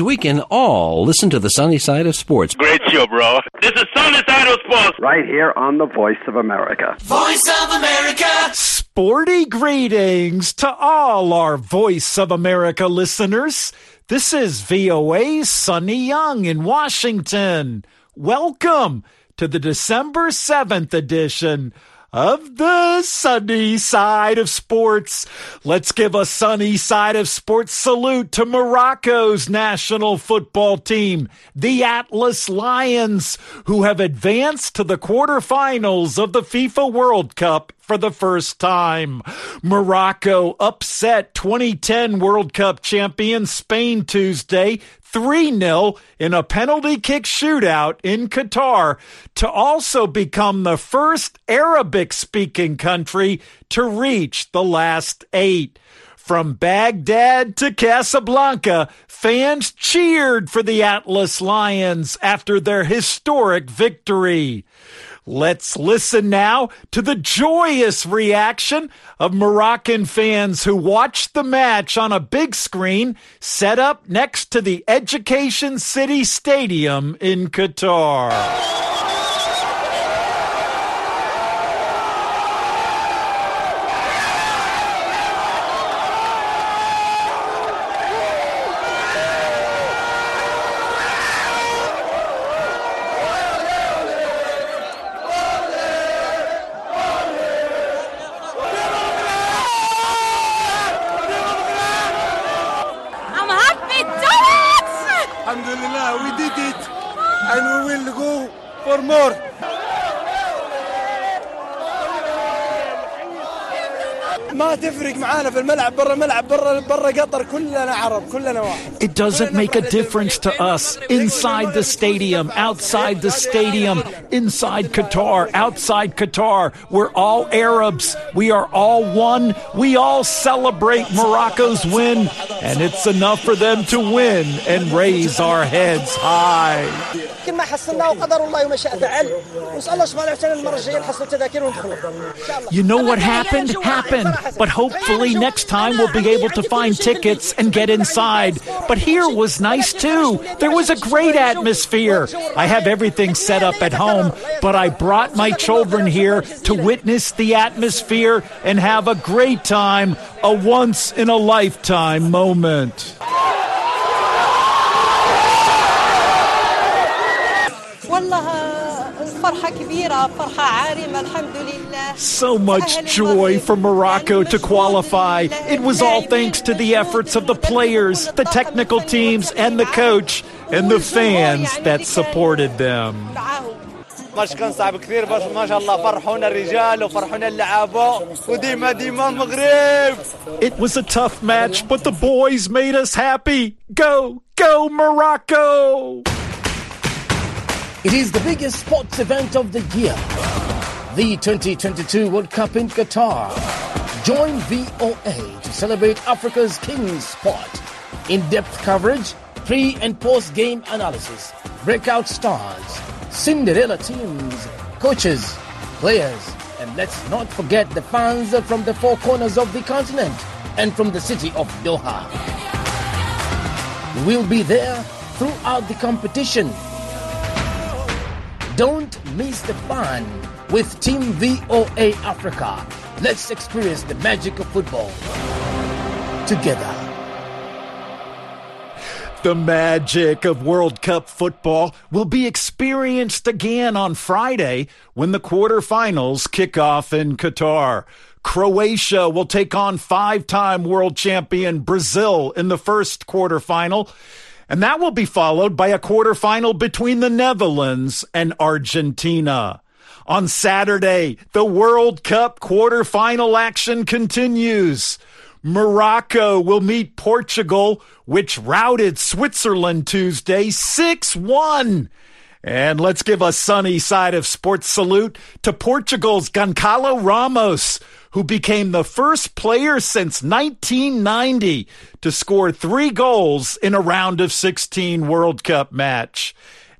means we can all listen to the sunny side of sports. Great show, bro. This is Sunny Side of Sports. Right here on the Voice of America. Voice of America. Sporty greetings to all our Voice of America listeners. This is VOA's Sonny Young in Washington. Welcome to the December 7th edition of the sunny side of sports. Let's give a sunny side of sports salute to Morocco's national football team, the Atlas Lions, who have advanced to the quarterfinals of the FIFA World Cup for the first time. Morocco upset 2010 World Cup champion Spain Tuesday 3 0 in a penalty kick shootout in Qatar to also become the first Arabic speaking country to reach the last eight. From Baghdad to Casablanca, fans cheered for the Atlas Lions after their historic victory. Let's listen now to the joyous reaction of Moroccan fans who watched the match on a big screen set up next to the Education City Stadium in Qatar. it and we will go for more. تفرق معانا في الملعب برا الملعب برا برا قطر كلنا عرب كلنا واحد It doesn't make a difference to us inside the stadium, outside the stadium, inside Qatar, outside Qatar. We're all Arabs. We are all one. We all celebrate Morocco's win, and it's enough for them to win and raise our heads high. ما حصلناه وقدر الله وما شاء فعل ونسال الله سبحانه وتعالى المره الجايه نحصل تذاكر وندخل You know what happened? Happened. But hopefully next time we'll be able to find tickets and get inside. But here was nice too. There was a great atmosphere. I have everything set up at home, but I brought my children here to witness the atmosphere and have a great time, a once in a lifetime moment. So much joy for Morocco to qualify. It was all thanks to the efforts of the players, the technical teams, and the coach, and the fans that supported them. ماتش كان صعب كثير بس ما شاء الله فرحونا الرجال وفرحونا اللعابة وديما ديما مغرب It was a tough match, but the boys made us happy. Go, go Morocco! It is the biggest sports event of the year. The 2022 World Cup in Qatar. Join VOA to celebrate Africa's king sport. In-depth coverage, pre and post-game analysis, breakout stars, Cinderella teams, coaches, players, and let's not forget the fans from the four corners of the continent and from the city of Doha. We'll be there throughout the competition. Don't miss the fun with Team VOA Africa. Let's experience the magic of football together. The magic of World Cup football will be experienced again on Friday when the quarterfinals kick off in Qatar. Croatia will take on five time world champion Brazil in the first quarterfinal. And that will be followed by a quarterfinal between the Netherlands and Argentina. On Saturday, the World Cup quarterfinal action continues. Morocco will meet Portugal, which routed Switzerland Tuesday 6 1. And let's give a sunny side of sports salute to Portugal's Goncalo Ramos, who became the first player since 1990 to score three goals in a round of 16 World Cup match.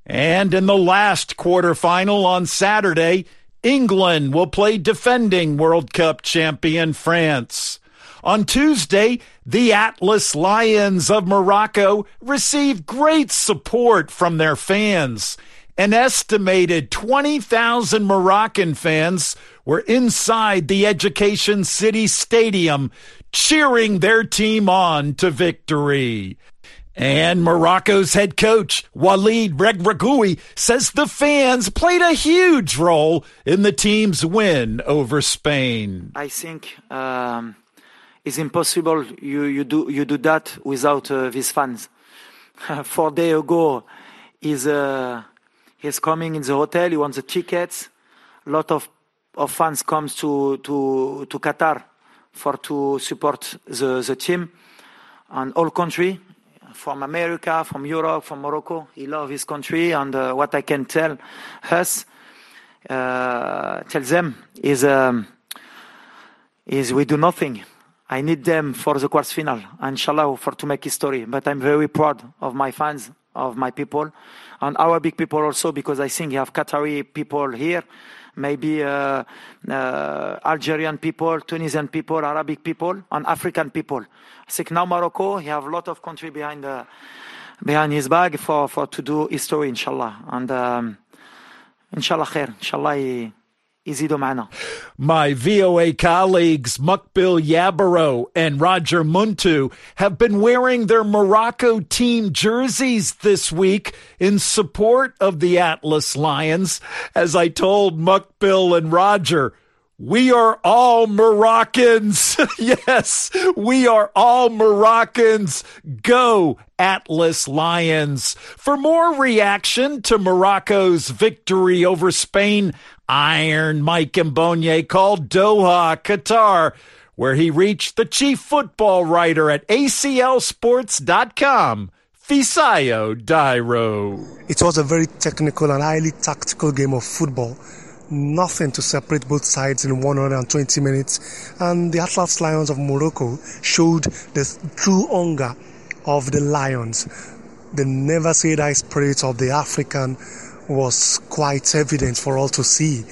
And in the last quarterfinal on Saturday, England will play defending World Cup champion France. On Tuesday, the Atlas Lions of Morocco received great support from their fans. An estimated 20,000 Moroccan fans were inside the Education City Stadium cheering their team on to victory. And Morocco's head coach, Walid Regragui, says the fans played a huge role in the team's win over Spain. I think um, it's impossible you, you, do, you do that without uh, these fans. Four days ago, he's, uh, he's coming in the hotel, he wants the tickets. A lot of, of fans comes to, to, to Qatar for to support the, the team and all country from America, from Europe, from Morocco. He loves his country, and uh, what I can tell us, uh, tell them is um, is we do nothing. I need them for the quarters final, inshallah, for to make history. But I'm very proud of my fans, of my people, and our big people also, because I think you have Qatari people here maybe uh, uh, Algerian people, Tunisian people, Arabic people, and African people. I think now Morocco, he have a lot of country behind the, behind his bag for, for to do history, inshallah. And um, inshallah khair, inshallah he, my VOA colleagues Mukbil Yabaro and Roger Muntu have been wearing their Morocco team jerseys this week in support of the Atlas Lions. As I told Mukbil and Roger, we are all Moroccans. yes, we are all Moroccans. Go, Atlas Lions. For more reaction to Morocco's victory over Spain, Iron Mike Mbonye called Doha, Qatar, where he reached the chief football writer at ACLSports.com. Fisayo Dairo. It was a very technical and highly tactical game of football nothing to separate both sides in 120 minutes. And the Atlas Lions of Morocco showed the true hunger of the Lions. The never say die spirit of the African was quite evident for all to see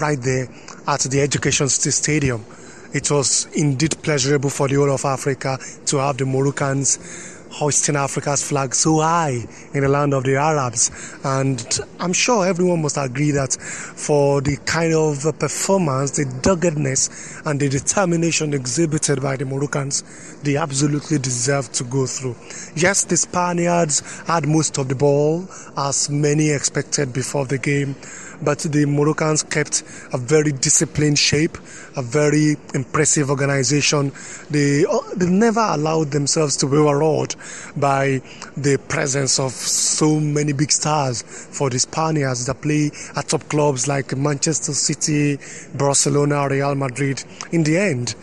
right there at the Education City Stadium. It was indeed pleasurable for the whole of Africa to have the Moroccans hoisting Africa's flag so high in the land of the Arabs. And I'm sure everyone must agree that for the kind of performance, the doggedness, and the determination exhibited by the Moroccans, they absolutely deserve to go through. Yes, the Spaniards had most of the ball, as many expected before the game but the Moroccans kept a very disciplined shape, a very impressive organization. They, uh, they never allowed themselves to be overawed by the presence of so many big stars for the Spaniards that play at top clubs like Manchester City, Barcelona, Real Madrid. In the end,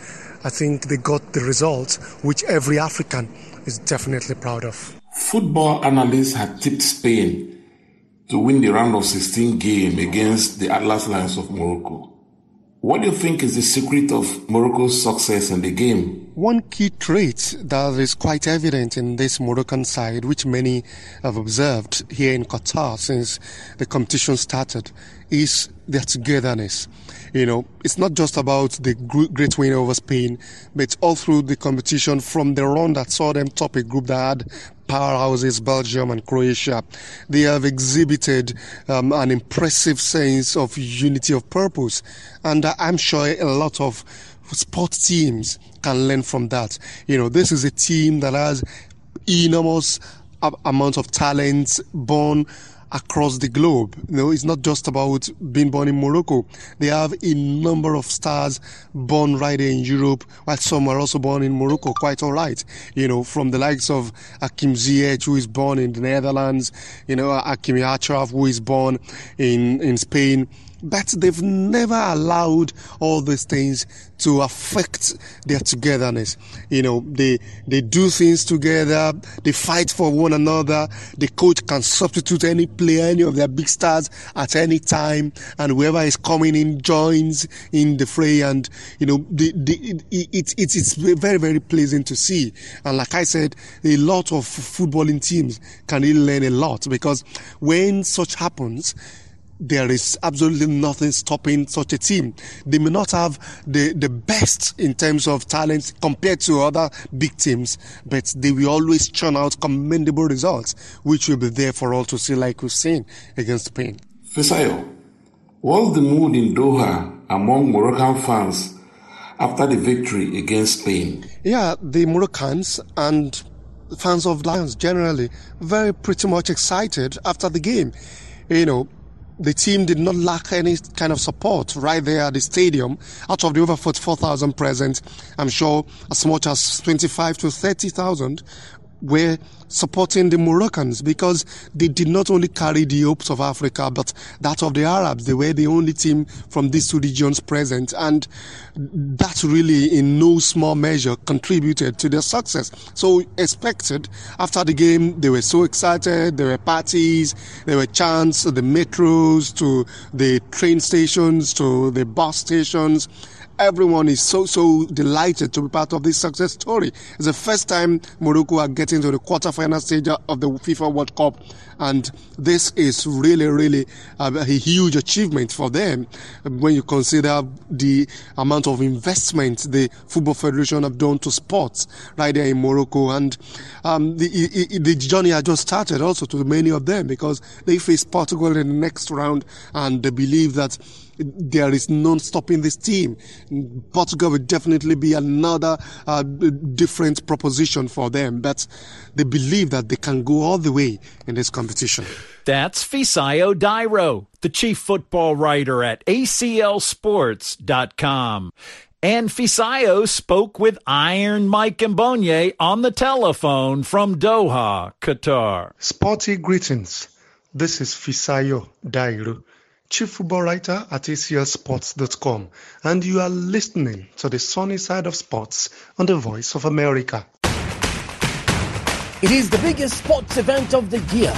I think they got the result which every African is definitely proud of. Football analysts had tipped Spain to win the round of 16 game against the Atlas Lions of Morocco. What do you think is the secret of Morocco's success in the game? One key trait that is quite evident in this Moroccan side, which many have observed here in Qatar since the competition started, is their togetherness. You know, it's not just about the great win over Spain, but all through the competition from the round that saw them top a group that had powerhouses, Belgium and Croatia. They have exhibited um, an impressive sense of unity of purpose. And I'm sure a lot of sports teams can learn from that. You know, this is a team that has enormous amount of talent born across the globe. You know, it's not just about being born in Morocco. They have a number of stars born right here in Europe, while some are also born in Morocco, quite all right. You know, from the likes of Akim Ziyech, who is born in the Netherlands, you know, Hakimi Achraf, who is born in, in Spain but they've never allowed all these things to affect their togetherness. You know, they, they do things together. They fight for one another. The coach can substitute any player, any of their big stars at any time. And whoever is coming in joins in the fray. And, you know, the, the, it, it, it's, it's very, very pleasing to see. And like I said, a lot of footballing teams can really learn a lot because when such happens, there is absolutely nothing stopping such a team. They may not have the, the best in terms of talent compared to other big teams, but they will always churn out commendable results, which will be there for all to see, like we've seen against Spain. Fisayo, what's the mood in Doha among Moroccan fans after the victory against Spain? Yeah, the Moroccans and fans of Lions generally very pretty much excited after the game. You know, the team did not lack any kind of support right there at the stadium. Out of the over 44,000 present, I'm sure as much as 25 to 30,000 were supporting the Moroccans because they did not only carry the hopes of Africa but that of the Arabs. They were the only team from these two regions present, and that really, in no small measure, contributed to their success. So, expected after the game, they were so excited. There were parties, there were chants, the metros to the train stations to the bus stations everyone is so so delighted to be part of this success story. It's the first time Morocco are getting to the quarterfinal stage of the FIFA World Cup, and this is really really a, huge achievement for them when you consider the amount of investment the Football Federation have done to sports right there in Morocco, and um, the, the journey has just started also to many of them because they face Portugal in the next round, and they believe that there is no stopping this team. Portugal will definitely be another uh, different proposition for them, but they believe that they can go all the way in this competition. That's Fisayo Dairo, the chief football writer at ACLSports.com. And Fisayo spoke with Iron Mike Mbonye on the telephone from Doha, Qatar. Sporty greetings. This is Fisayo Dairo chief football writer at aclsports.com, and you are listening to the sunny side of sports on the Voice of America. It is the biggest sports event of the year,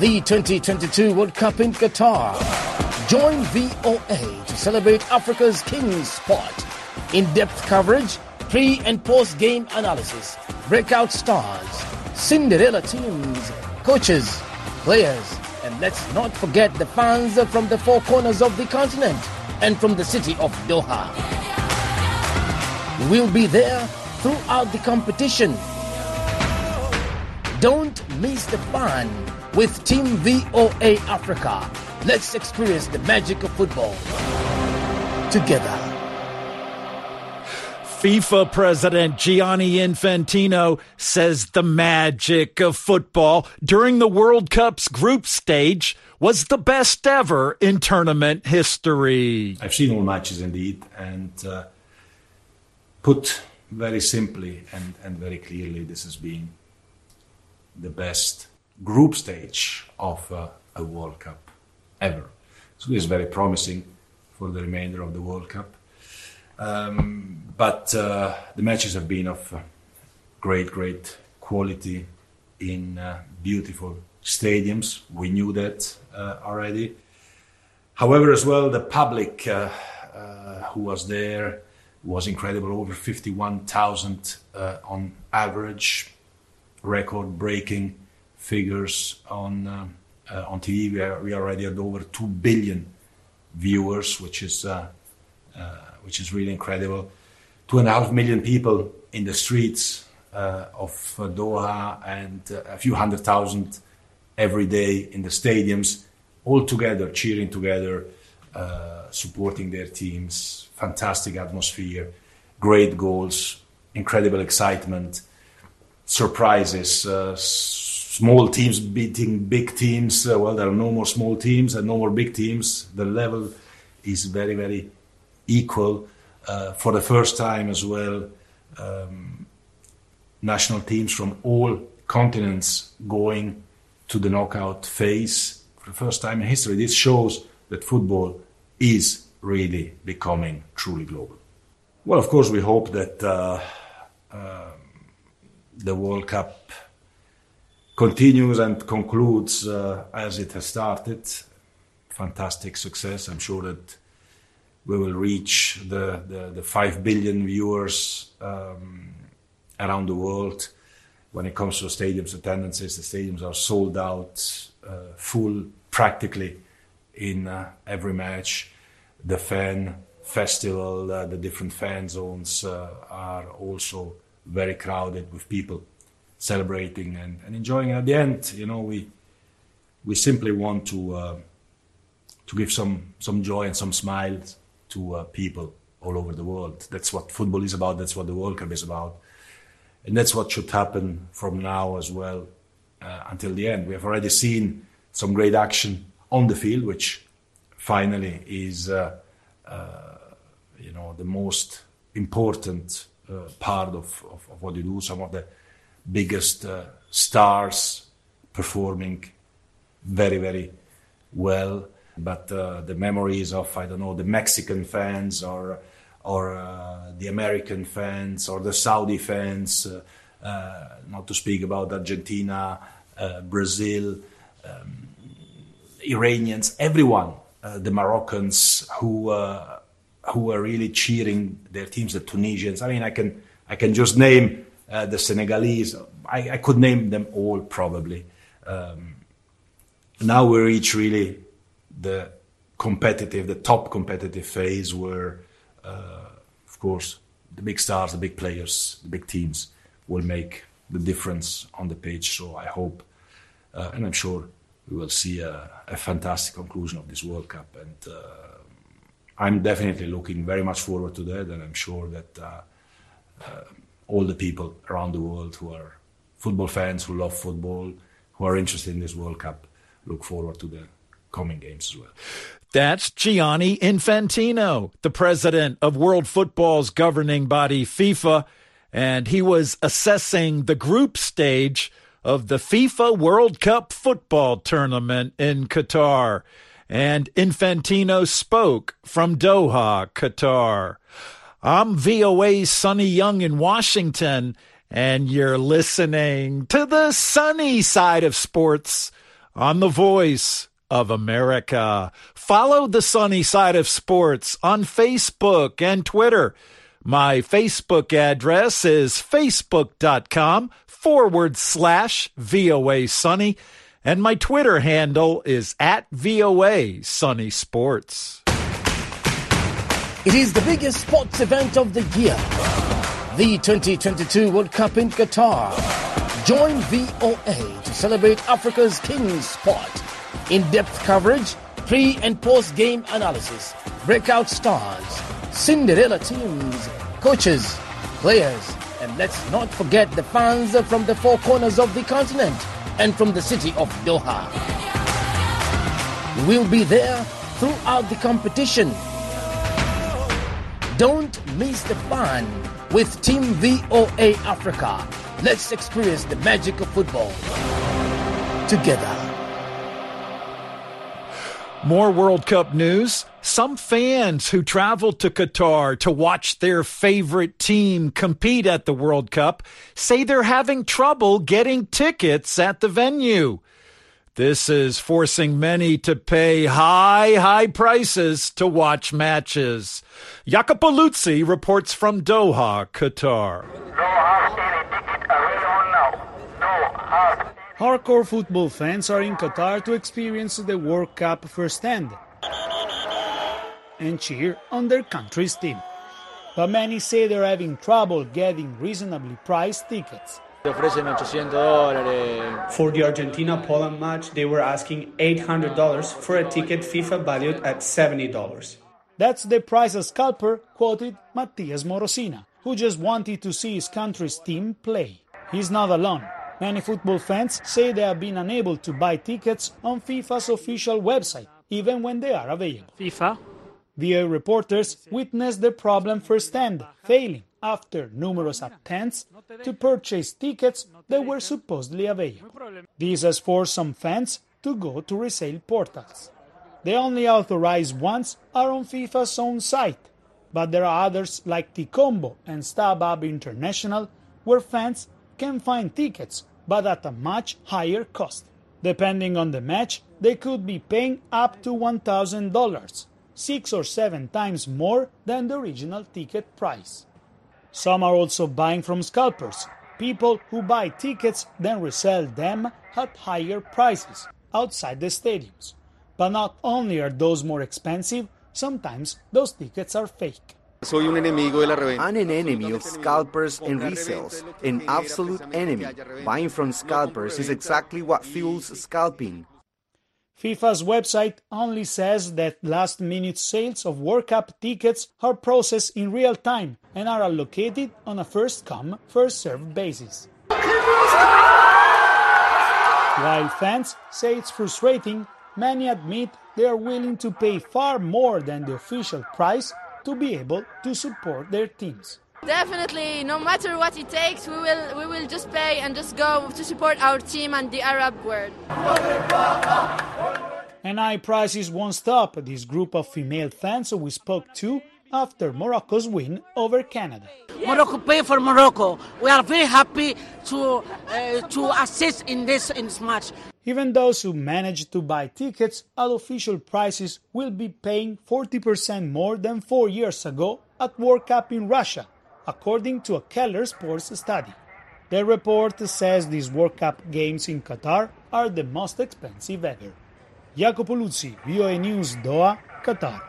the 2022 World Cup in Qatar. Join VOA to celebrate Africa's King's sport. In depth coverage, pre and post game analysis, breakout stars, Cinderella teams, coaches, players, and let's not forget the fans from the four corners of the continent and from the city of Doha. We'll be there throughout the competition. Don't miss the fun with Team VOA Africa. Let's experience the magic of football together. FIFA President Gianni Infantino says the magic of football during the World Cup's group stage was the best ever in tournament history. I've seen all matches indeed, and uh, put very simply and, and very clearly, this has been the best group stage of uh, a World Cup ever. So it's very promising for the remainder of the World Cup. Um, but uh, the matches have been of uh, great, great quality in uh, beautiful stadiums. We knew that uh, already. However, as well, the public uh, who was there was incredible. Over 51,000 on average, record-breaking figures on on TV. We are, we already at over two billion viewers, which is which is really incredible. Two and a half million people in the streets uh, of uh, Doha and uh, a few hundred thousand every day in the stadiums, all together, cheering together, uh, supporting their teams. Fantastic atmosphere, great goals, incredible excitement, surprises, uh, small teams beating big teams. Uh, well, there are no more small teams and no more big teams. The level is very, very equal uh, for the first time as well. Um, national teams from all continents going to the knockout phase for the first time in history. This shows that football is really becoming truly global. Well, of course, we hope that uh, uh, the World Cup continues and concludes uh, as it has started. Fantastic success. I'm sure that we will reach the, the, the 5 billion viewers um, around the world. When it comes to stadiums attendances, the stadiums are sold out, uh, full practically in uh, every match. The fan festival, uh, the different fan zones uh, are also very crowded with people celebrating and, and enjoying. At the end, you know, we we simply want to uh, to give some some joy and some smiles to uh, people all over the world. That's what football is about. That's what the World Cup is about, and that's what should happen from now as well uh, until the end. We have already seen some great action on the field, which finally is, uh, uh, you know, the most important part of, of, of, what you do. Some of the biggest uh, stars performing very, very well. But uh, the memories of, I don't know, the Mexican fans or or uh, the American fans or the Saudi fans, uh, uh, not to speak about Argentina, Brazil, um, Iranians, everyone, the Moroccans who who were really cheering their teams, the Tunisians. I mean, I can I can just name uh, the Senegalese. I, I, could name them all probably. Um, now we reach really the competitive, the top competitive phase where uh, of course, the big stars, the big players, the big teams will make the difference on the pitch. So I hope, uh, and I'm sure we will see a, a, fantastic conclusion of this World Cup. And uh, I'm definitely looking very much forward to that. And I'm sure that uh, uh, all the people around the world who are football fans, who love football, who are interested in this World Cup, look forward to the coming games as well. That's Gianni Infantino, the president of World Football's governing body, FIFA, and he was assessing the group stage of the FIFA World Cup football tournament in Qatar. And Infantino spoke from Doha, Qatar. I'm VOA's Sonny Young in Washington, and you're listening to the sunny side of sports on The Voice of America. Follow the sunny side of sports on Facebook and Twitter. My Facebook address is facebook.com forward slash VOA Sunny, and my Twitter handle is at VOA Sunny Sports. It is the biggest sports event of the year, the 2022 World Cup in Qatar. Join VOA to celebrate Africa's King sport. In depth coverage pre and post game analysis, breakout stars, Cinderella teams, coaches, players, and let's not forget the fans from the four corners of the continent and from the city of Doha. We'll be there throughout the competition. Don't miss the fun with Team VOA Africa. Let's experience the magic of football together. More World Cup news. Some fans who traveled to Qatar to watch their favorite team compete at the World Cup say they're having trouble getting tickets at the venue. This is forcing many to pay high, high prices to watch matches. Jacopo reports from Doha, Qatar. Hardcore football fans are in Qatar to experience the World Cup firsthand and cheer on their country's team. But many say they're having trouble getting reasonably priced tickets. For the Argentina Poland match, they were asking $800 for a ticket FIFA valued at $70. That's the price a scalper quoted Matias Morosina, who just wanted to see his country's team play. He's not alone. Many football fans say they have been unable to buy tickets on FIFA's official website, even when they are available. FIFA? VA reporters witnessed the problem firsthand, failing after numerous attempts to purchase tickets that were supposedly available. This has forced some fans to go to resale portals. The only authorized ones are on FIFA's own site, but there are others like T-Combo and StubHub International where fans can find tickets, but at a much higher cost. Depending on the match, they could be paying up to $1,000, six or seven times more than the original ticket price. Some are also buying from scalpers, people who buy tickets then resell them at higher prices outside the stadiums. But not only are those more expensive, sometimes those tickets are fake. I'm an enemy of scalpers and resales, an absolute enemy. Buying from scalpers is exactly what fuels scalping. FIFA's website only says that last minute sales of World Cup tickets are processed in real time and are allocated on a first come, first served basis. While fans say it's frustrating, many admit they are willing to pay far more than the official price to be able to support their teams. Definitely, no matter what it takes, we will we will just pay and just go to support our team and the Arab world. And high prices won't stop this group of female fans we spoke to after Morocco's win over Canada. Morocco pay for Morocco. We are very happy to uh, to assist in this in this match. Even those who managed to buy tickets at official prices will be paying 40% more than four years ago at World Cup in Russia, according to a Keller Sports study. The report says these World Cup games in Qatar are the most expensive ever. Jacopo Luzzi, VOA News, Doha, Qatar.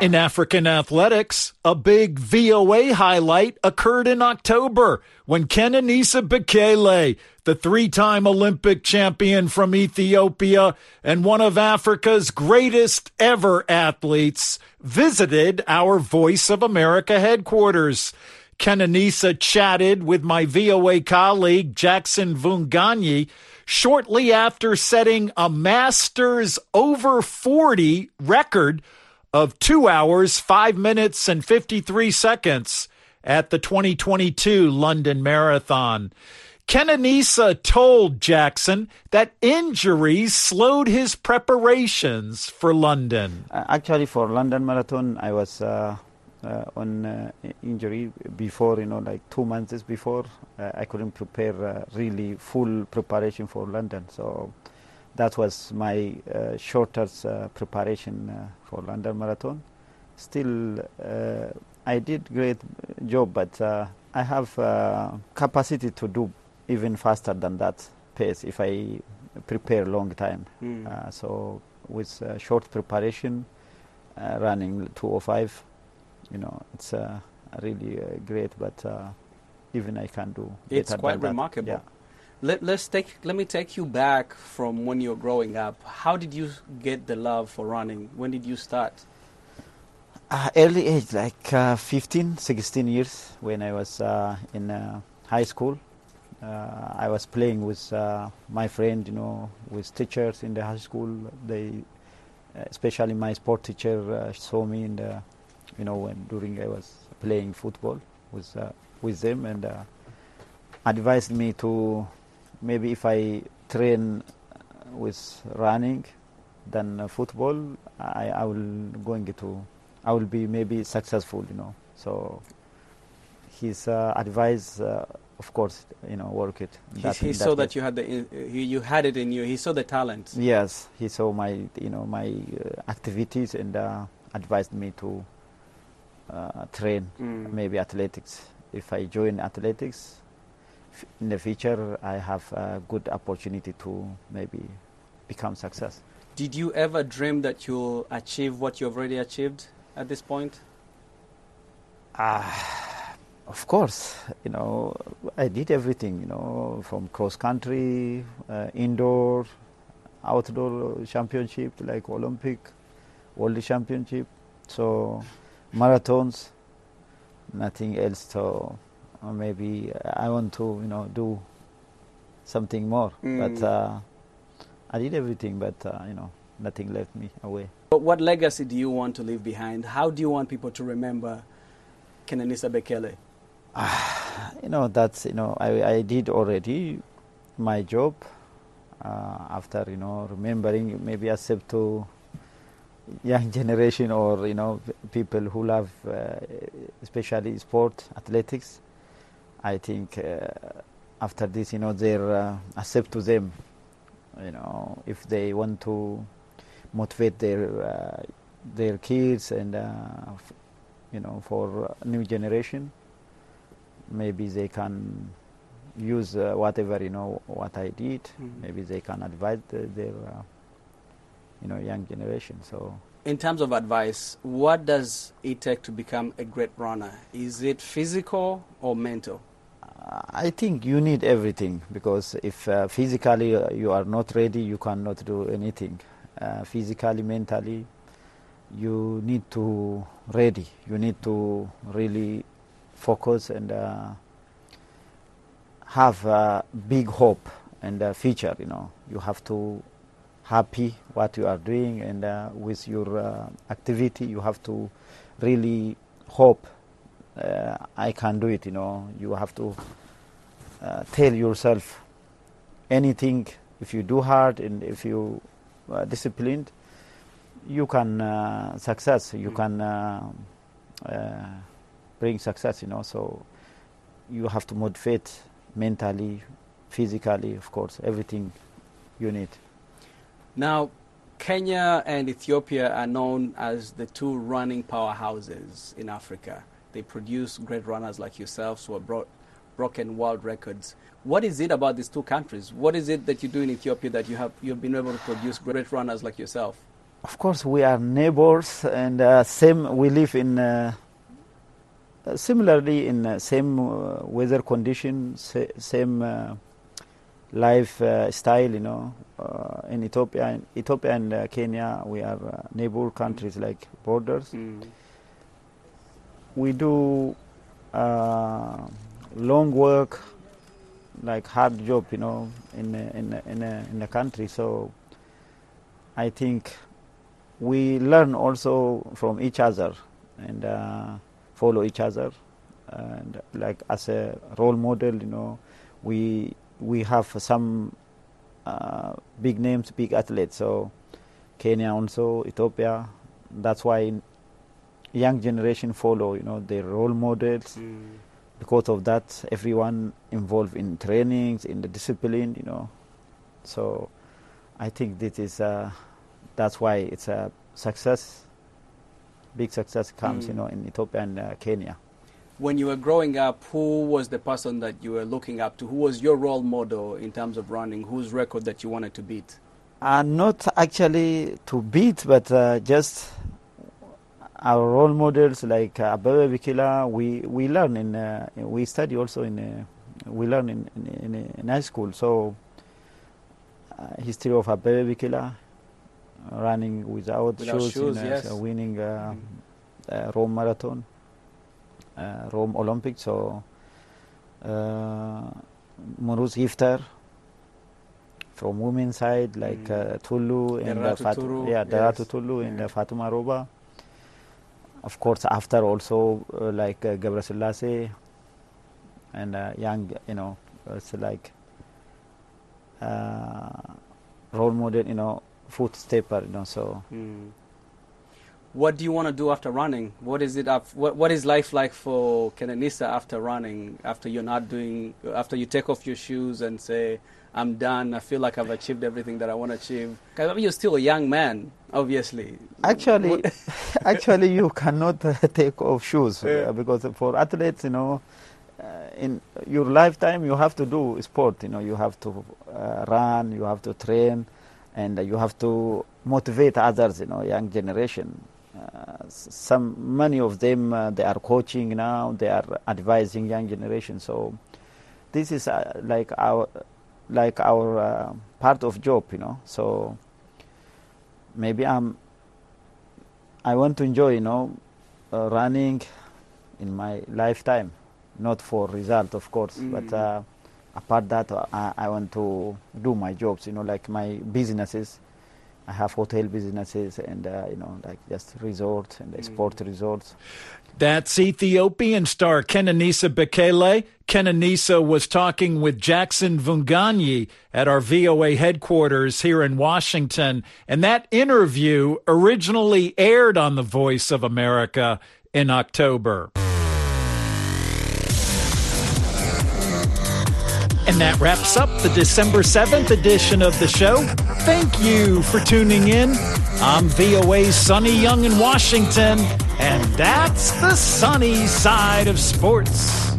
In African athletics, a big VOA highlight occurred in October when Kenenisa Bekele, the three-time Olympic champion from Ethiopia and one of Africa's greatest ever athletes, visited our Voice of America headquarters. Kenenisa chatted with my VOA colleague Jackson Mvunganyi shortly after setting a Masters over 40 record of 2 hours, 5 minutes, and 53 seconds at the 2022 London Marathon. Kenenisa told Jackson that injuries slowed his preparations for London. Uh, actually, for London Marathon, I was uh, uh, on uh, injury before, you know, like two months before. Uh, I couldn't prepare uh, really full preparation for London. So that was my uh, shortest uh, preparation uh, for London Marathon. Still, uh, I did great job, but uh, I have uh, capacity to do even faster than that pace if I prepare long time. Mm. so with short preparation, running 205, you know, it's really great, but even I can do. It's quite remarkable. Yeah. Let, let's take let me take you back from when you were growing up. How did you get the love for running? When did you start? Uh, early age, like uh, 15, 16 years, when I was uh, in uh, high school. Uh, I was playing with uh, my friend, you know, with teachers in the high school. They, especially my sport teacher, saw me in the, you know, when during I was playing football with with them and advised me to maybe if I train with running than uh, football, I, I will going to I will be maybe successful, you know. So his uh, advice, uh, of course, you know, work it. He, That- he in saw way. that you had the you, you had it in you. He saw the talent. Yes, he saw my you know my uh, activities and uh, advised me to uh, train Mm. maybe athletics. If I join athletics in the future, I have a good opportunity to maybe become success. Did you ever dream that you'll achieve what you've already achieved at this point? Ah, of course, you know, I did everything, you know, from cross country, uh, indoor, outdoor championship like Olympic, World Championship, so marathons, nothing else. So uh, maybe I want to, you know, do something more. Mm. But uh, I did everything, but uh, you know, nothing left me away. But what legacy do you want to leave behind? How do you want people to remember Kenenisa Bekele? you know that's you know I, I did already my job uh, after you know remembering maybe accept to young generation or you know people who love uh, especially sport athletics I think uh, after this you know their uh, accept to them you know if they want to motivate their uh, their kids and uh, f- you know for new generation maybe they can use uh, whatever you know what I did. Mhm. Maybe they can advise the, their uh, you know young generation. So In terms of advice, what does it take to become a great runner? Is it physical or mental? I think you need everything because if uh, physically uh, you are not ready, you cannot do anything. Uh, physically, mentally, you need to ready. You need to really focus and uh, have a big hope and a future. You know, you have to happy what you are doing and uh, with your uh, activity. You have to really hope uh, I can't do it. You know, you have to uh, tell yourself anything. If you do hard and if you are disciplined, you can uh, success. You can uh, uh, bring success. You know, so you have to motivate mentally, physically, of course, everything you need. Now, Kenya and Ethiopia are known as the two running powerhouses in Africa. They produce great runners like yourselves who have brought broken world records. What is it about these two countries? What is it that you do in Ethiopia that you have you've been able to produce great runners like yourself? Of course, we are neighbors, and uh, same. We live in uh, similarly in uh, same uh, weather conditions, sa- same uh, life uh, style. You know, uh, in Ethiopia, Ethiopia and uh, Kenya, we are uh, neighbor countries like borders. We do uh, long work, like hard job. You know, in a, in a, in a, in the country. So, I think we learn also from each other and uh, follow each other and like as a role model you know we we have some uh, big names big athletes so kenya also ethiopia that's why young generation follow you know their role models because of that everyone involved in trainings in the discipline you know so i think this is uh, that's why it's a success big success comes Mm. you know in ethiopia and uh, kenya When you were growing up, who was the person that you were looking up to? Who was your role model in terms of running? Whose record that you wanted to beat? uh, not actually to beat but uh, just our role models like uh, Abebe Bikila we we learn in uh, we study also in uh, we learn in in, in, in high school so uh, history of Abebe Bikila running without, Without shoes, shoes, in, uh, yes. winning uh, uh, Rome Marathon, uh, Rome Olympics. So uh, Miruts Yifter from women's side like uh, Tulu and Derartu yeah Derartu yes. Tulu and uh, Fatuma Roba. Of course, after also uh, like uh, Gebrselassie and uh, young, you know, it's like uh, role model, you know, footstepper, you know. So Hmm. What do you want to do after running? What is it? Up, what What is life like for Kenenisa after running? After you're not doing, after you take off your shoes and say, "I'm done. I feel like I've achieved everything that I want to achieve." 'Cause, I mean, you're still a young man, obviously. actually, actually, you cannot uh, take off shoes uh, Yeah. because for athletes, you know, uh, in your lifetime you have to do sport. You know, you have to uh, run, you have to train, and uh, you have to motivate others. You know, young generation. Uh, some many of them uh, they are coaching now. They are advising young generation. So this is uh, like our like our uh, part of job. You know, so maybe I'm I want to enjoy, you know, uh, running in my lifetime, not for result, of course, but Mm. uh, apart that, uh, I, I want to do my jobs, you know, like my businesses. I have hotel businesses and, uh, you know, like just resorts and Mm. sport resorts. That's Ethiopian star Kenenisa Bekele. Kenenisa was talking with Jackson Mvunganyi at our VOA headquarters here in Washington. And that interview originally aired on The Voice of America in October. And that wraps up the December 7th edition of the show. Thank you for tuning in. I'm VOA's Sonny Young in Washington, and that's the sunny side of sports.